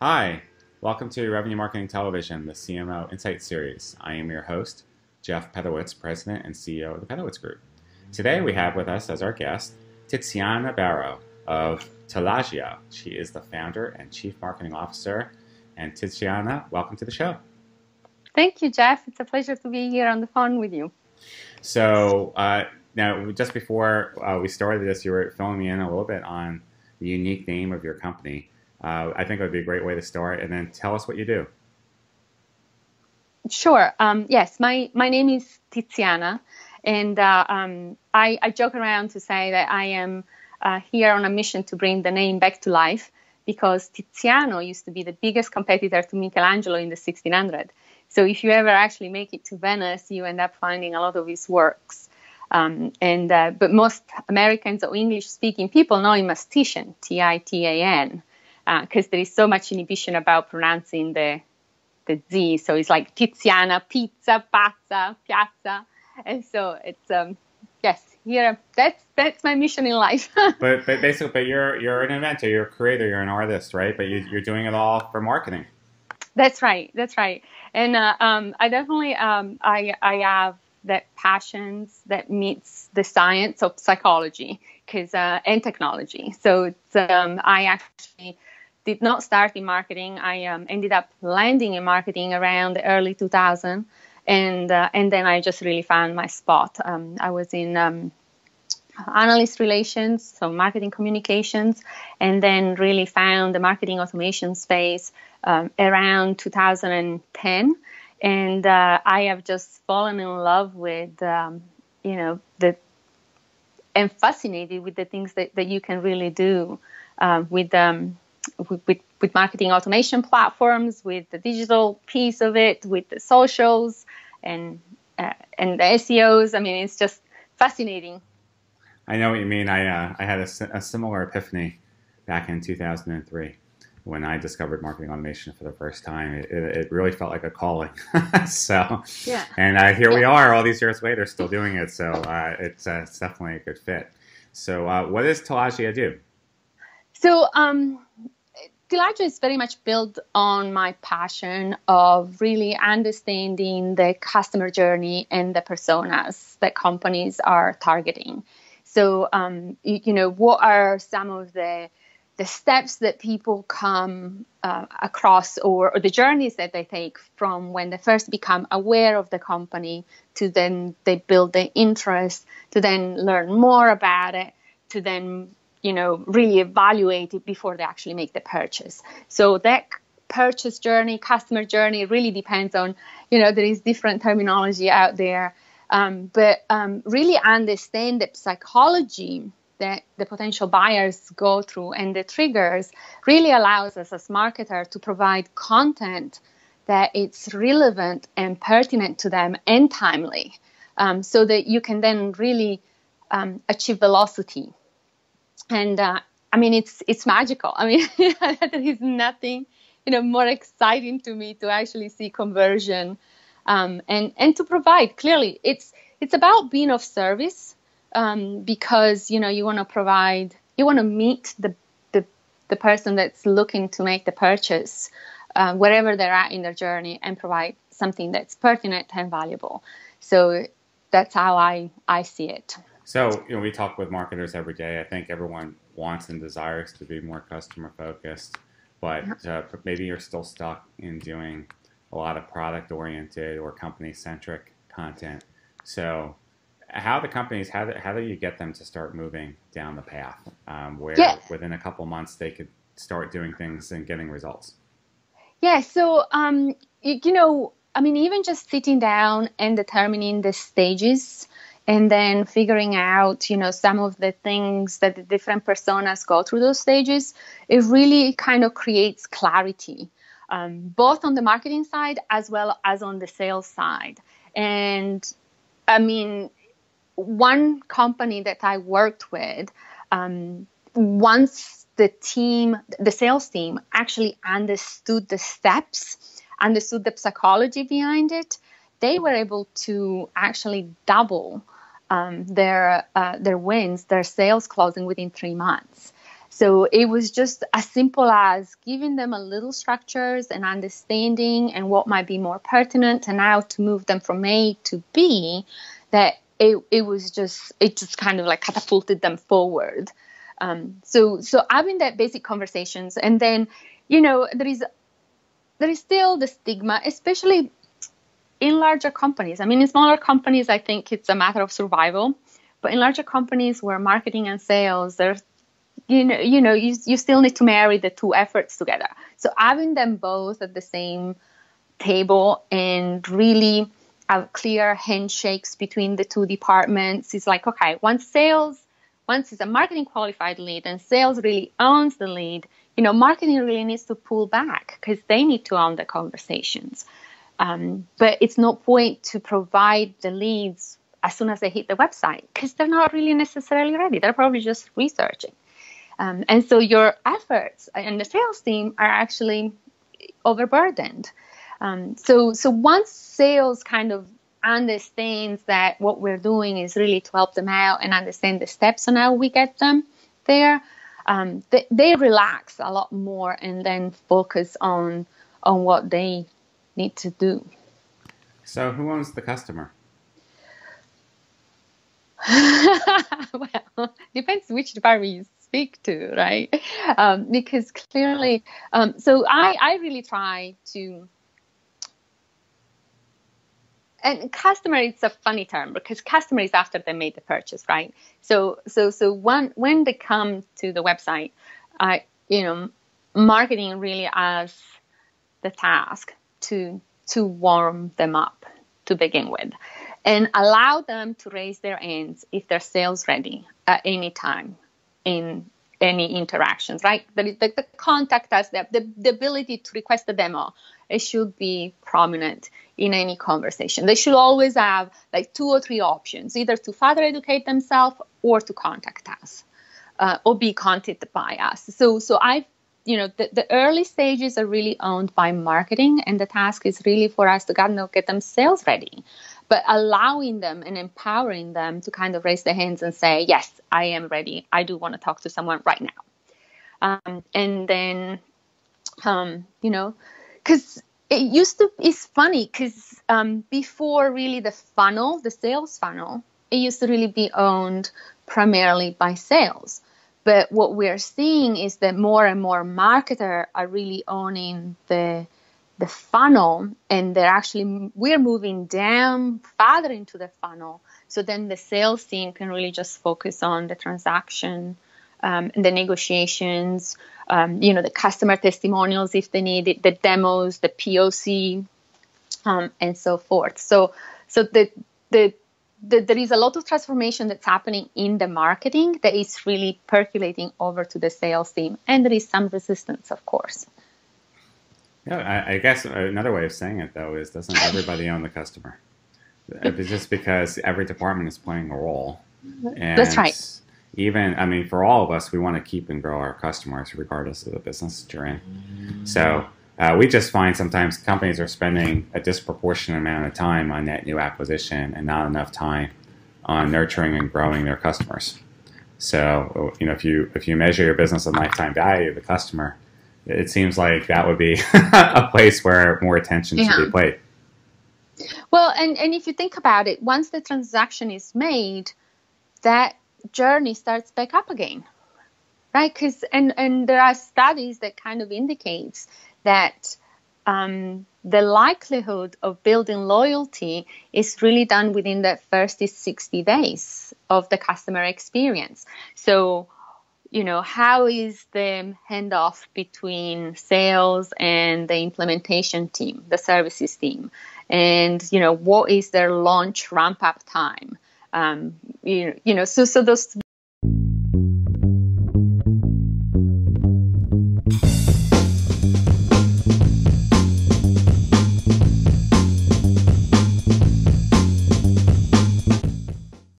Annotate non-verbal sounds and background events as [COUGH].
Hi, welcome to Revenue Marketing Television, the CMO Insight Series. I am your host, Jeff Pedowitz, President and CEO of the Pedowitz Group. Today we have with us as our guest Tiziana Barrow of Talagio. She is the founder and chief marketing officer. And Tiziana, welcome to the show. Thank you, Jeff. It's a pleasure to be here on the phone with you. So, uh, now, just before uh, we started this, you were filling me in a little bit on the unique name of your company uh, I think it would be a great way to start. And then tell us what you do. Sure. Um, yes, my, my name is Tiziana, and uh, um, I, I, joke around to say that I am uh, here on a mission to bring the name back to life because Tiziano used to be the biggest competitor to Michelangelo in the 1600s. So if you ever actually make it to Venice, you end up finding a lot of his works. Um, and uh, but most Americans or English-speaking people know him as Titian, T-I-T-A-N because uh, there is so much inhibition about pronouncing the the Z. So it's like Tiziana, pizza, pazza, piazza, and so it's um, yes, here that's that's my mission in life. [LAUGHS] but but basically, but you're you're an inventor, you're a creator, you're an artist, right? But you, you're doing it all for marketing. That's right. That's right. And uh, um, I definitely um, I I have that passions that meets the science of psychology because uh, and technology. So um, I actually did not start in marketing. I um, ended up landing in marketing around early 2000, and uh, and then I just really found my spot. Um, I was in um, analyst relations, so marketing communications, and then really found the marketing automation space um, around 2010. And uh, I have just fallen in love with, um, you know, the and fascinated with the things that, that you can really do uh, with um, with, with, with marketing automation platforms, with the digital piece of it, with the socials and uh, and the SEOs. I mean, it's just fascinating. I know what you mean. I uh, I had a, a, similar epiphany back in 2003 when I discovered marketing automation for the first time. It, it really felt like a calling. [LAUGHS] so yeah, and uh, here yeah. we are, all these years later, still doing it. So uh, it's, uh, it's definitely a good fit. So uh, what does Talagio do? So um, Talagio is very much built on my passion of really understanding the customer journey and the personas that companies are targeting. So, um, you, you, know, what are some of the the steps that people come uh, across or, or, the journeys that they take from when they first become aware of the company to then they build the interest to then learn more about it to then you know, really evaluate it before they actually make the purchase. So that purchase journey, customer journey, really depends on, you know, there is different terminology out there. Um, but um, really understand the psychology that the potential buyers go through and the triggers really allows us as marketer to provide content that it's relevant and pertinent to them and timely um, so that you can then really um, achieve velocity and uh, I mean it's it's magical. I mean [LAUGHS] there is nothing you know more exciting to me to actually see conversion um, and and to provide clearly it's it's about being of service um, because you know you want to provide you want to meet the, the the person that's looking to make the purchase uh, wherever they're at in their journey and provide something that's pertinent and valuable. So that's how I I see it. So, you know, we talk with marketers every day. I think everyone wants and desires to be more customer focused, but uh, maybe you're still stuck in doing a lot of product oriented or company centric content. So, how the companies how do, how do you get them to start moving down the path um, where yeah. within a couple months they could start doing things and getting results? Yeah. So, um, you, you know, I mean, even just sitting down and determining the stages and then figuring out you know some of the things that the different personas go through those stages it really kind of creates clarity um, both on the marketing side as well as on the sales side and i mean one company that i worked with um, once the team the sales team actually understood the steps understood the psychology behind it they were able to actually double um, their uh, their wins, their sales closing within three months. So it was just as simple as giving them a little structures and understanding and what might be more pertinent and how to move them from A to B that it, it was just it just kind of like catapulted them forward. Um, so so having that basic conversations and then you know there is there is still the stigma, especially in larger companies. I mean, in smaller companies, I think it's a matter of survival. But in larger companies where marketing and sales, there's you know, you know, you, you still need to marry the two efforts together. So having them both at the same table and really have clear handshakes between the two departments is like, okay, once sales, once it's a marketing qualified lead and sales really owns the lead, you know, marketing really needs to pull back because they need to own the conversations. Um, but it's no point to provide the leads as soon as they hit the website because they're not really necessarily ready. They're probably just researching. Um, and so your efforts and the sales team are actually overburdened. Um, so, so once sales kind of understands that what we're doing is really to help them out and understand the steps on how we get them there, um, they, they relax a lot more and then focus on on what they need to do. So, who owns the customer? [LAUGHS] well, depends which department you speak to, right? Um, because clearly, um, so I, I really try to. And customer, it's a funny term because customer is after they made the purchase, right? So, so, so when when they come to the website, I, you know, marketing really as the task to to warm them up to begin with and allow them to raise their hands if they're sales ready at any time in any interactions, right? The, the, the contact us, the, the, the ability to request a demo, it should be prominent in any conversation. They should always have like two or three options, either to further educate themselves or to contact us uh, or be contacted by us. So, so I you know the, the early stages are really owned by marketing and the task is really for us to get, get them sales ready but allowing them and empowering them to kind of raise their hands and say yes i am ready i do want to talk to someone right now um, and then um, you know because it used to it's funny because um, before really the funnel the sales funnel it used to really be owned primarily by sales. But what we're seeing is that more and more marketers are really owning the the funnel and they're actually we're moving down farther into the funnel. So then the sales team can really just focus on the transaction um, and the negotiations um, you know the customer testimonials if they need it the demos the poc um, and so forth so so the the the, there is a lot of transformation that's happening in the marketing that is really percolating over to the sales team, and there is some resistance, of course. Yeah, I, I guess another way of saying it though is doesn't everybody own the customer? It's just because every department is playing a role. And That's right. Even, I mean, for all of us, we want to keep and grow our customers regardless of the business that you're in. So uh, we just find sometimes companies are spending a disproportionate amount of time on net new acquisition and not enough time on nurturing and growing their customers. So, you know, if you if you measure your business on lifetime value of the customer, it seems like that would be [LAUGHS] a place where more attention yeah. should be paid. Well, and, and if you think about it, once the transaction is made, that journey starts back up again, right? Because and and there are studies that kind of indicates that um, the likelihood of building loyalty is really done within the first 60 days of the customer experience. So, you know, how is the handoff between sales and the implementation team, the services team? And, you know, what is their launch ramp up time? Um, you, you know, so, so those